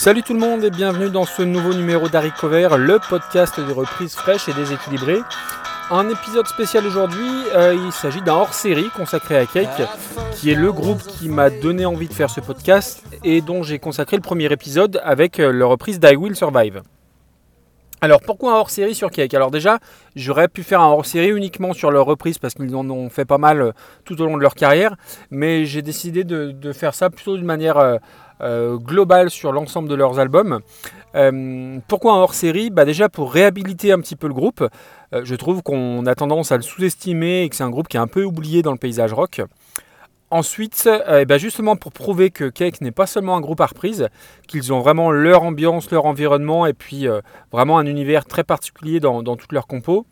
Salut tout le monde et bienvenue dans ce nouveau numéro d'Harry Cover, le podcast des reprises fraîches et déséquilibrées. Un épisode spécial aujourd'hui, euh, il s'agit d'un hors-série consacré à Cake, qui est le groupe qui m'a donné envie de faire ce podcast et dont j'ai consacré le premier épisode avec euh, leur reprise d'I Will Survive. Alors pourquoi un hors-série sur Cake? Alors déjà, j'aurais pu faire un hors-série uniquement sur leur reprise parce qu'ils en ont fait pas mal euh, tout au long de leur carrière, mais j'ai décidé de, faire ça plutôt d'une manière euh, globale sur l'ensemble de leurs albums. pourquoi un hors-série bah Déjà pour réhabiliter un petit peu le groupe. je trouve qu'on a tendance à le sous-estimer et que c'est un groupe qui est un peu oublié dans le paysage rock. Ensuite, euh, eh ben, justement pour prouver que Cake n'est pas seulement un groupe à reprise, qu'ils ont vraiment leur ambiance, leur environnement et puis euh, vraiment un univers très particulier dans, toutes leurs compos.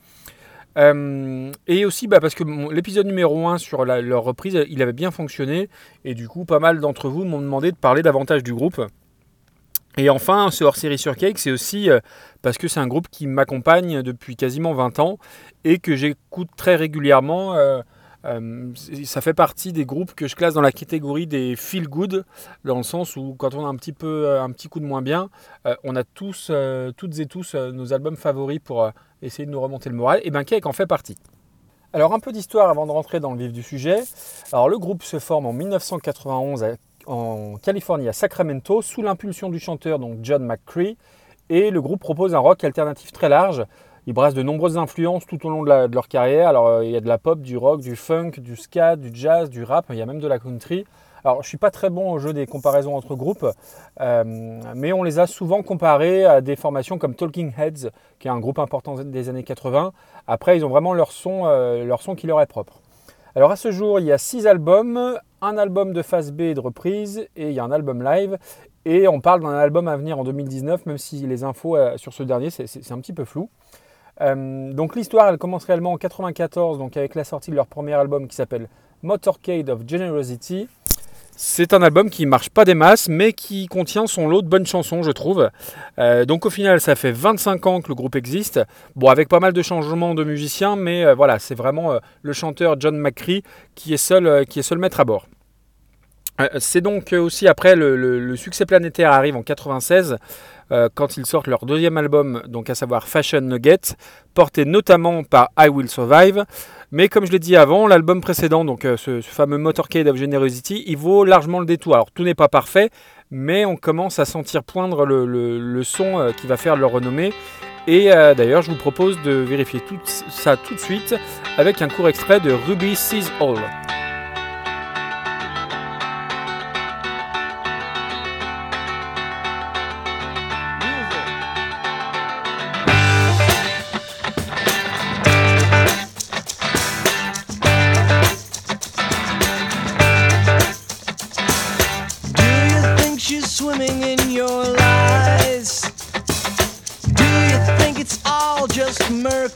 Euh, et aussi bah, parce que l'épisode numéro 1 sur leur reprise, il avait bien fonctionné et du coup pas mal d'entre vous m'ont demandé de parler davantage du groupe. Et enfin, ce hors-série sur Cake, c'est aussi parce que c'est un groupe qui m'accompagne depuis quasiment 20 ans et que j'écoute très régulièrement euh, ça fait partie des groupes que je classe dans la catégorie des feel good, dans le sens où quand on a un petit peu euh, un petit coup de moins bien, euh, on a tous, toutes et tous nos albums favoris pour essayer de nous remonter le moral. Et bien Cake en fait partie. Alors un peu d'histoire avant de rentrer dans le vif du sujet. Alors le groupe se forme en 1991 en Californie à Sacramento sous l'impulsion du chanteur donc John McCree et le groupe propose un rock alternatif très large ils brassent de nombreuses influences tout au long de, leur carrière. Alors, euh, il y a de la pop, du rock, du funk, du ska, du jazz, du rap, il y a même de la country. Alors, je ne suis pas très bon au jeu des comparaisons entre groupes, euh, mais on les a souvent comparés à des formations comme Talking Heads, qui est un groupe important des années 80. Après, ils ont vraiment leur son, euh, leur son qui leur est propre. Alors, à ce jour, il y a six albums, un album de phase B et de reprise, et il y a un album live. Et on parle d'un album à venir en 2019, même si les infos sur ce dernier, c'est un petit peu flou. Euh, donc l'histoire, elle commence réellement en 94, donc avec la sortie de leur premier album qui s'appelle Motorcade of Generosity. C'est un album qui marche pas des masses, mais qui contient son lot de bonnes chansons, je trouve. Euh, donc au final, ça fait 25 ans que le groupe existe. Bon, avec pas mal de changements de musiciens, mais euh, voilà, c'est vraiment le chanteur John McCree qui est seul, qui est seul maître à bord. C'est donc aussi après le, succès planétaire arrive en 96 euh, quand ils sortent leur deuxième album, donc à savoir Fashion Nugget, porté notamment par I Will Survive. Mais comme je l'ai dit avant, l'album précédent, donc euh, ce, fameux Motorcade of Generosity, il vaut largement le détour. Alors tout n'est pas parfait, mais on commence à sentir poindre le, son euh, qui va faire leur renommée. Et d'ailleurs, je vous propose de vérifier tout ça tout de suite avec un court extrait de Ruby Sees All. Voilà,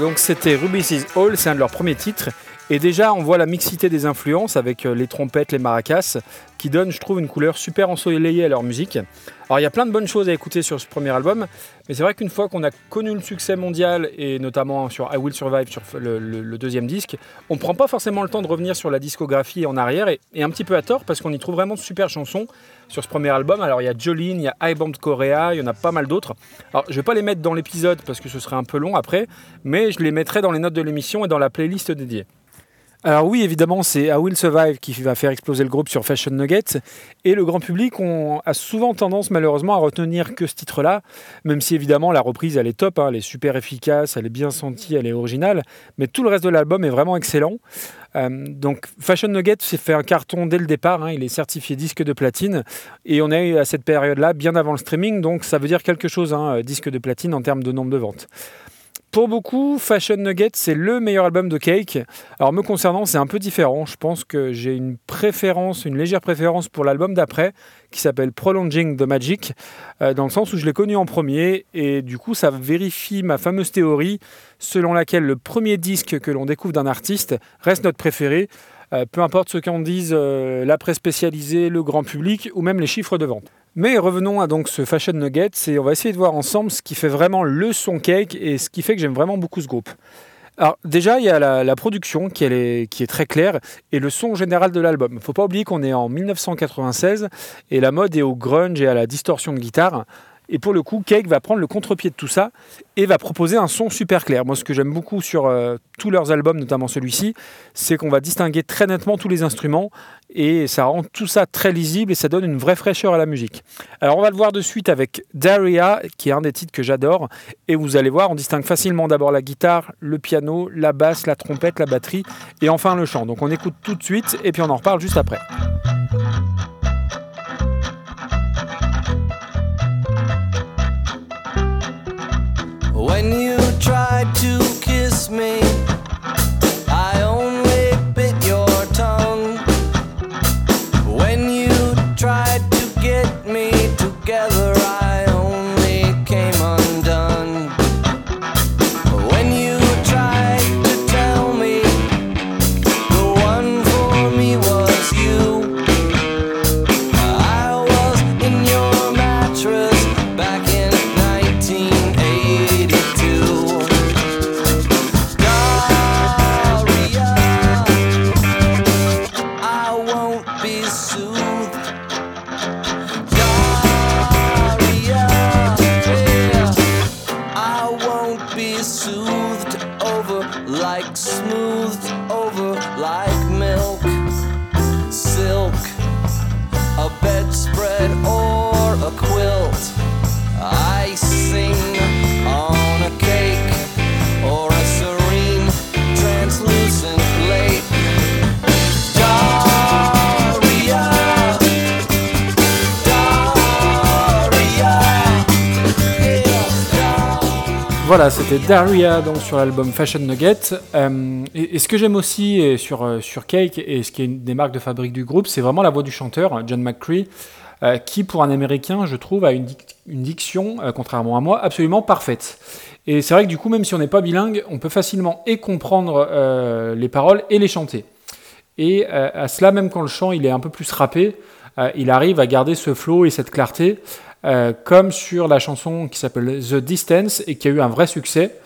donc c'était Ruby's Hall, c'est un de leurs premiers titres. Et déjà, on voit la mixité des influences avec euh, les trompettes, les maracas, qui donnent, je trouve, une couleur super ensoleillée à leur musique. Alors, il y a plein de bonnes choses à écouter sur ce premier album, mais c'est vrai qu'une fois qu'on a connu le succès mondial, et notamment sur I Will Survive, sur le, deuxième disque, on ne prend pas forcément le temps de revenir sur la discographie en arrière, et, un petit peu à tort, parce qu'on y trouve vraiment de super chansons sur ce premier album. Alors il y a Jolene, il y a High Band Korea, il y en a pas mal d'autres. Alors je vais pas les mettre dans l'épisode parce que ce serait un peu long après, mais je les mettrai dans les notes de l'émission et dans la playlist dédiée. Alors oui, évidemment, c'est I Will Survive qui va faire exploser le groupe sur Fashion Nuggets. Et le grand public a souvent tendance malheureusement à retenir que ce titre-là, même si évidemment la reprise elle est top, hein, elle est super efficace, elle est bien sentie, elle est originale. Mais tout le reste de l'album est vraiment excellent. Euh, donc Fashion Nuggets s'est fait un carton dès le départ, hein. il est certifié disque de platine et on est à cette période-là bien avant le streaming, donc ça veut dire quelque chose, hein, disque de platine en termes de nombre de ventes. Pour beaucoup, Fashion Nugget, c'est le meilleur album de Cake. Alors, me concernant, c'est un peu différent. Je pense que j'ai une préférence, une légère préférence pour l'album d'après, qui s'appelle Prolonging the Magic, euh, dans le sens où je l'ai connu en premier, et du coup, ça vérifie ma fameuse théorie selon laquelle le premier disque que l'on découvre d'un artiste reste notre préféré, euh, peu importe ce qu'en disent euh, la presse spécialisée, le grand public ou même les chiffres de vente. Mais revenons à donc ce Fashion Nugget et on va essayer de voir ensemble ce qui fait vraiment le son cake et ce qui fait que j'aime vraiment beaucoup ce groupe. Alors déjà, il y a la, production qui, est, qui est très claire et le son général de l'album. Il ne faut pas oublier qu'on est en 1996 et la mode est au grunge et à la distorsion de guitare. Et pour le coup, Cake va prendre le contre-pied de tout ça et va proposer un son super clair. Moi, ce que j'aime beaucoup sur euh, tous leurs albums, notamment celui-ci, c'est qu'on va distinguer très nettement tous les instruments et ça rend tout ça très lisible et ça donne une vraie fraîcheur à la musique. Alors, on va le voir de suite avec Daria, qui est un des titres que j'adore. Et vous allez voir, on distingue facilement d'abord la guitare, le piano, la basse, la trompette, la batterie et enfin le chant. Donc, on écoute tout de suite et puis on en reparle juste après. When you like smoothed over like milk, silk, a bedspread or a quilt. I sing. Voilà, c'était Daria donc sur l'album Fashion Nugget. Euh, et, ce que j'aime aussi sur, euh, sur Cake et ce qui est une des marques de fabrique du groupe, c'est vraiment la voix du chanteur, John McCree, euh, qui pour un Américain, je trouve, a une, une diction, contrairement à moi, absolument parfaite. Et c'est vrai que du coup, même si on n'est pas bilingue, on peut facilement et comprendre les paroles et les chanter. Et à cela, même quand le chant il est un peu plus rappé, il arrive à garder ce flow et cette clarté. Euh, comme sur la chanson qui s'appelle The Distance et qui a eu un vrai succès.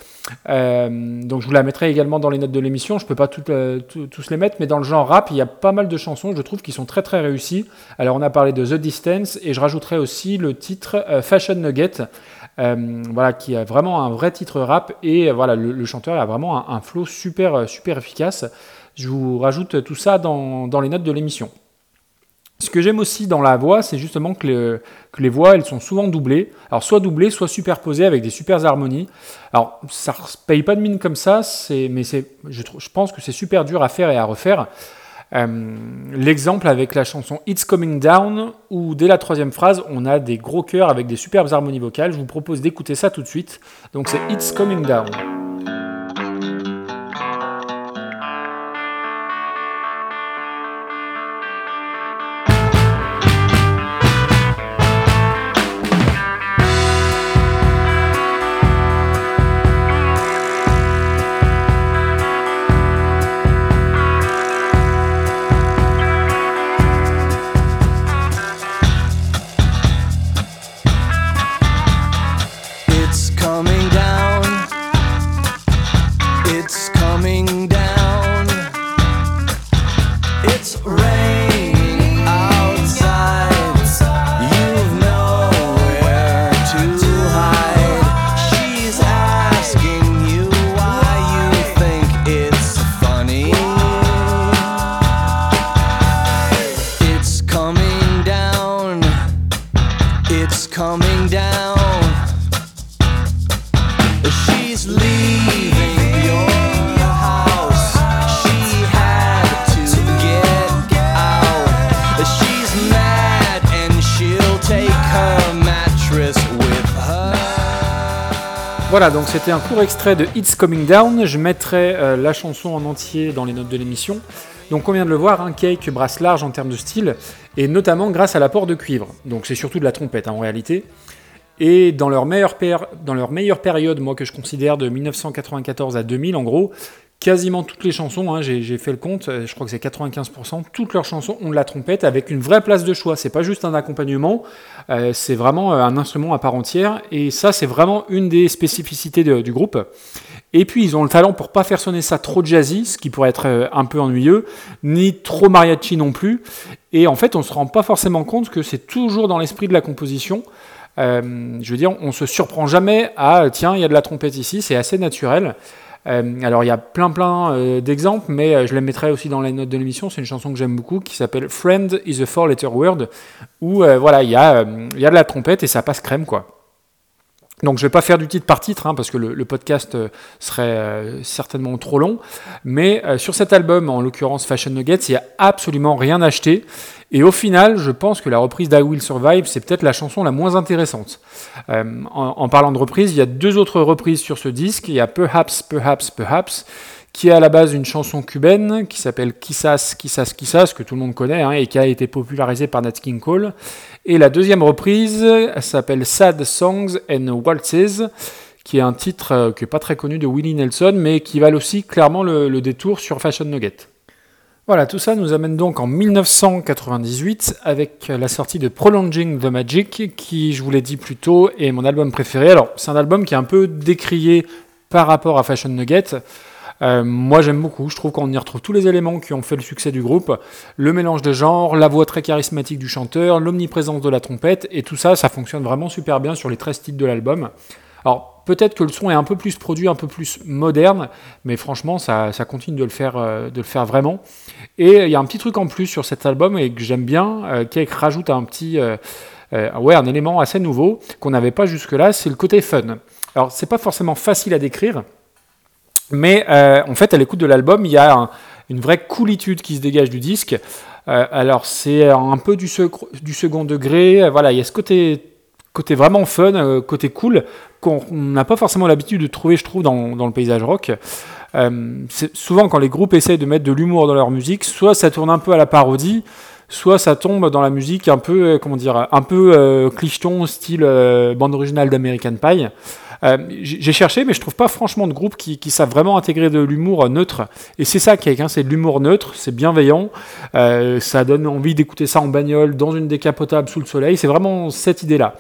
Euh, donc je vous la mettrai également dans les notes de l'émission. Je peux pas euh, tous les mettre, mais dans le genre rap, il y a pas mal de chansons, je trouve, qui sont très très réussies. Alors on a parlé de The Distance et je rajouterai aussi le titre Fashion Nugget, voilà, qui a vraiment un vrai titre rap et voilà, le, chanteur a vraiment un, flow super super efficace. Je vous rajoute tout ça dans les notes de l'émission. Ce que j'aime aussi dans la voix, c'est justement que, les voix, elles sont souvent doublées. Alors soit doublées, soit superposées avec des super harmonies. Alors ça ne paye pas de mine comme ça, mais je, pense que c'est super dur à faire et à refaire. Euh, l'exemple avec la chanson It's Coming Down, où dès la troisième phrase, on a des gros chœurs avec des superbes harmonies vocales. Je vous propose d'écouter ça tout de suite. Donc c'est It's Coming Down. Voilà, donc c'était un court extrait de It's Coming Down. Je mettrai euh, la chanson en entier dans les notes de l'émission. Donc on vient de le voir, un cake brasse large en termes de style, et notamment grâce à l'apport de cuivre. Donc c'est surtout de la trompette hein, en réalité. Et dans leur, meilleure dans leur meilleure période, moi que je considère de 1994 à 2000 en gros, quasiment toutes les chansons, hein, j'ai fait le compte, euh, je crois que c'est 95%, toutes leurs chansons ont de la trompette avec une vraie place de choix. C'est pas juste un accompagnement, euh, c'est vraiment euh, un instrument à part entière. Et ça, c'est vraiment une des spécificités du groupe. Et puis, ils ont le talent pour pas faire sonner ça trop jazzy, ce qui pourrait être un peu ennuyeux, ni trop mariachi non plus. Et en fait, on se rend pas forcément compte que c'est toujours dans l'esprit de la composition. je veux dire, on se surprend jamais à tiens, il y a de la trompette ici, c'est assez naturel. Euh, alors il y a plein plein euh, d'exemples, mais euh, je les mettrai aussi dans les notes de l'émission. C'est une chanson que j'aime beaucoup qui s'appelle Friend is a Four Letter Word, où voilà il y, a, y a de la trompette et ça passe crème quoi. Donc je vais pas faire du titre par titre hein, parce que le, podcast serait certainement trop long. Mais sur cet album, en l'occurrence Fashion Nuggets, il n'y a absolument rien acheté. Et au final, je pense que la reprise d'I Will Survive, c'est peut-être la chanson la moins intéressante. Euh, en, parlant de reprise, il y a deux autres reprises sur ce disque. Il y a Perhaps, Perhaps, Perhaps, qui est à la base une chanson cubaine qui s'appelle Kissas, Kissas, Kissas, que tout le monde connaît hein, et qui a été popularisée par Nat King Cole. Et la deuxième reprise s'appelle Sad Songs and Waltzes qui est un titre euh, qui n'est pas très connu de Willie Nelson, mais qui valent aussi clairement le, le détour sur Fashion Nugget. Voilà, tout ça nous amène donc en 1998 avec la sortie de Prolonging the Magic, qui, je vous l'ai dit plus tôt, est mon album préféré. Alors, c'est un album qui est un peu décrié par rapport à Fashion Nugget. Euh, moi j'aime beaucoup, je trouve qu'on y retrouve tous les éléments qui ont fait le succès du groupe, le mélange de genres, la voix très charismatique du chanteur, l'omniprésence de la trompette, et tout ça, ça fonctionne vraiment super bien sur les 13 titres de l'album. Alors Peut-être que le son est un peu plus produit, un peu plus moderne, mais franchement, ça, continue de le, faire, euh, de le faire vraiment. Et il y a un petit truc en plus sur cet album et que j'aime bien, euh, qui rajoute un petit, euh, ouais, un élément assez nouveau qu'on n'avait pas jusque-là, c'est le côté fun. Alors, c'est pas forcément facile à décrire, mais en fait, à l'écoute de l'album, il y a une vraie coolitude qui se dégage du disque. alors, c'est un peu du, second degré. Voilà, il y a ce côté vraiment fun, côté cool, qu'on n'a pas forcément l'habitude de trouver, je trouve, dans, le paysage rock. Euh, souvent, quand les groupes essayent de mettre de l'humour dans leur musique, soit ça tourne un peu à la parodie, soit ça tombe dans la musique un peu, euh, comment dire, un peu euh, clicheton, style euh, bande originale d'American Pie. J'ai cherché, mais je trouve pas franchement de groupes qui, qui savent vraiment intégrer de l'humour neutre. Et c'est ça, quelqu'un, c'est de l'humour neutre, c'est bienveillant, ça donne envie d'écouter ça en bagnole, dans une décapotable sous le soleil. C'est vraiment cette idée-là.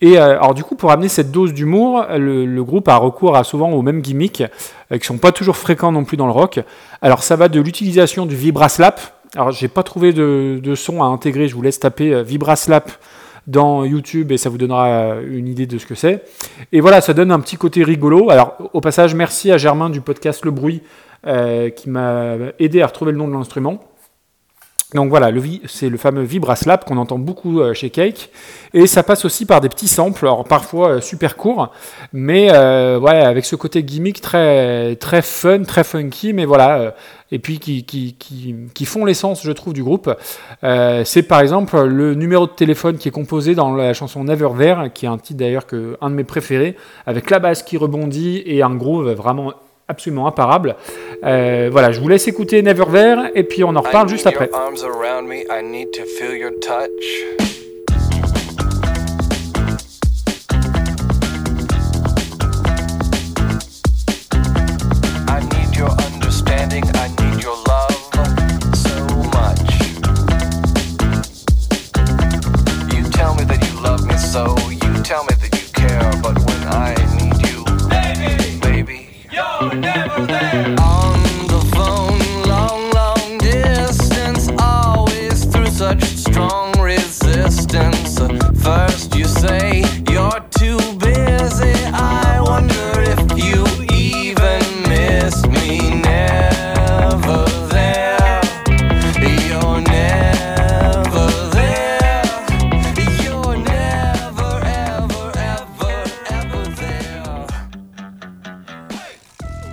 Et euh, alors du coup, pour amener cette dose d'humour, le, groupe a recours à souvent aux mêmes gimmicks, euh, qui sont pas toujours fréquents non plus dans le rock. Alors ça va de l'utilisation du vibraslap. Alors j'ai pas trouvé de, son à intégrer, je vous laisse taper euh, vibraslap dans YouTube et ça vous donnera une idée de ce que c'est. Et voilà, ça donne un petit côté rigolo. Alors au passage, merci à Germain du podcast Le Bruit qui m'a aidé à retrouver le nom de l'instrument. Donc voilà, c'est le fameux Vibraslap qu'on entend beaucoup euh, chez Cake. Et ça passe aussi par des petits samples, alors parfois euh, super courts, mais euh, ouais, avec ce côté gimmick très, très fun, très funky, mais voilà, et puis qui, qui, qui, qui font l'essence, je trouve, du groupe. c'est par exemple le numéro de téléphone qui est composé dans la chanson Never There, qui est un titre d'ailleurs un de mes préférés, avec la basse qui rebondit et un groove vraiment absolument imparable. Euh, voilà, je vous laisse écouter Never There et puis on en reparle juste après.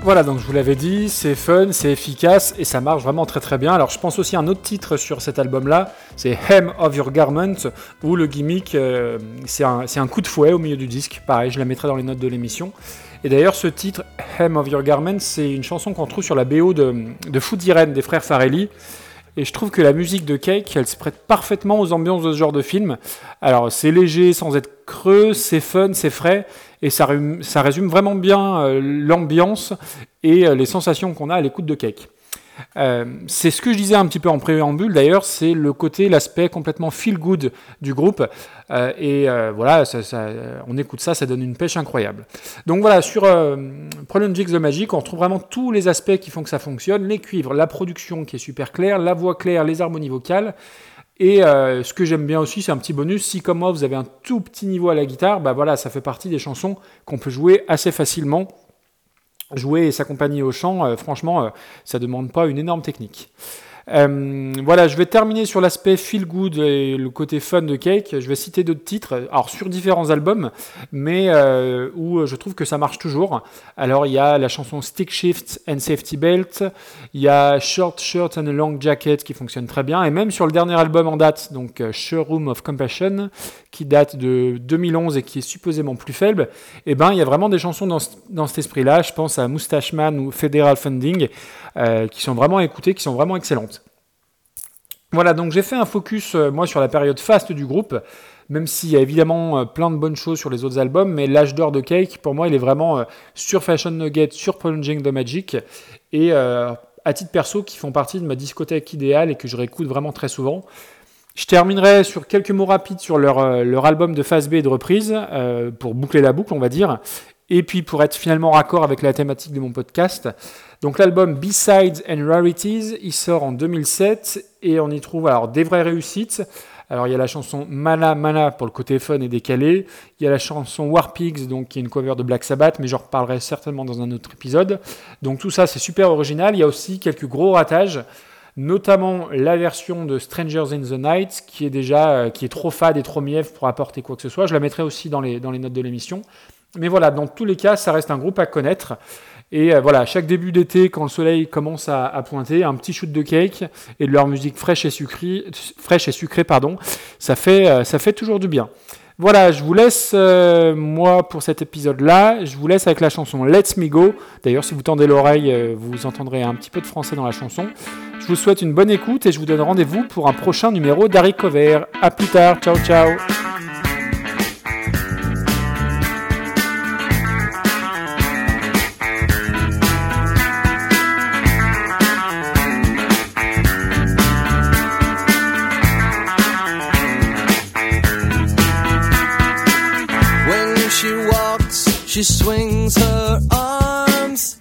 Voilà, donc je vous l'avais dit, c'est fun, c'est efficace et ça marche vraiment très très bien. Alors je pense aussi à un autre titre sur cet album-là, c'est Hem of Your Garment, où le gimmick, euh, c'est un, coup de fouet au milieu du disque. Pareil, je la mettrai dans les notes de l'émission. Et d'ailleurs, ce titre, Hem of Your Garment, c'est une chanson qu'on trouve sur la BO de, de Food Irene des frères Farelli. Et je trouve que la musique de Cake, elle se prête parfaitement aux ambiances de ce genre de film. Alors c'est léger sans être creux, c'est fun, c'est frais, et ça, résume vraiment bien euh, l'ambiance et euh, les sensations qu'on a à l'écoute de Cake. Euh, c'est ce que je disais un petit peu en préambule d'ailleurs, c'est le côté, l'aspect complètement feel good du groupe. Et voilà, on écoute ça, ça donne une pêche incroyable. Donc voilà, sur Prolongix the Magic, on retrouve vraiment tous les aspects qui font que ça fonctionne les cuivres, la production qui est super claire, la voix claire, les harmonies vocales. Et ce que j'aime bien aussi, c'est un petit bonus. Si comme moi vous avez un tout petit niveau à la guitare, bah voilà, ça fait partie des chansons qu'on peut jouer assez facilement jouer et s'accompagner au chant, euh, franchement, euh, ça demande pas une énorme technique. Euh, voilà, je vais terminer sur l'aspect feel good et le côté fun de Cake. Je vais citer d'autres titres, alors sur différents albums, mais euh, où je trouve que ça marche toujours. Alors il y a la chanson Stick Shift and Safety Belt, il y a Short Shirt and a Long Jacket qui fonctionne très bien, et même sur le dernier album en date, donc euh, Showroom of Compassion, qui date de 2011 et qui est supposément plus faible, et eh ben il y a vraiment des chansons dans, dans cet esprit-là. Je pense à Moustache Man ou Federal Funding. Qui sont vraiment écoutées, qui sont vraiment excellentes. Voilà, donc j'ai fait un focus, euh, moi, sur la période faste du groupe, même s'il y a évidemment euh, plein de bonnes choses sur les autres albums, mais l'âge d'or de Cake, pour moi, il est vraiment sur Fashion Nugget, sur Plunging the Magic, et à titre perso, qui font partie de ma discothèque idéale et que je réécoute vraiment très souvent. Je terminerai sur quelques mots rapides sur leur, leur album de phase B et de reprise, pour boucler la boucle, on va dire, et puis pour être finalement raccord avec la thématique de mon podcast. Donc l'album B-Sides and Rarities, il sort en 2007 et on y trouve alors des vraies réussites. Alors il y a la chanson Mana Mana pour le côté fun et décalé. Il y a la chanson War Pigs, donc qui est une cover de Black Sabbath, mais j'en reparlerai certainement dans un autre épisode. Donc tout ça c'est super original. Il y a aussi quelques gros ratages, notamment la version de Strangers in the Night qui est déjà euh, qui est trop fade et trop mièvre pour apporter quoi que ce soit. Je la mettrai aussi dans les, dans les notes de l'émission. Mais voilà, dans tous les cas, ça reste un groupe à connaître. Et euh, voilà, chaque début d'été, quand le soleil commence à, pointer, un petit shoot de cake et de leur musique fraîche et sucrée, fraîche et sucrée pardon, ça fait, euh, ça fait toujours du bien. Voilà, je vous laisse, euh, moi, pour cet épisode-là, je vous laisse avec la chanson Let's Me Go. D'ailleurs, si vous tendez l'oreille, vous entendrez un petit peu de français dans la chanson. Je vous souhaite une bonne écoute et je vous donne rendez-vous pour un prochain numéro d'Harry Cover. A plus tard, ciao ciao She swings her arms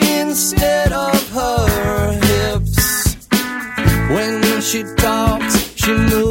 instead of her hips. When she talks, she moves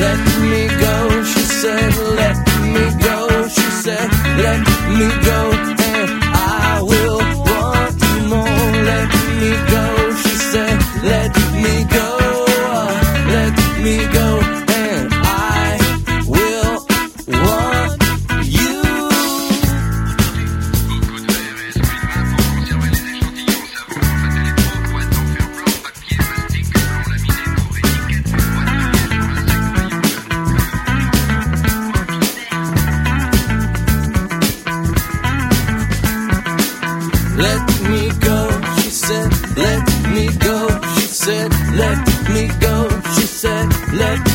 Let me let me go. She said, let me go. She said, let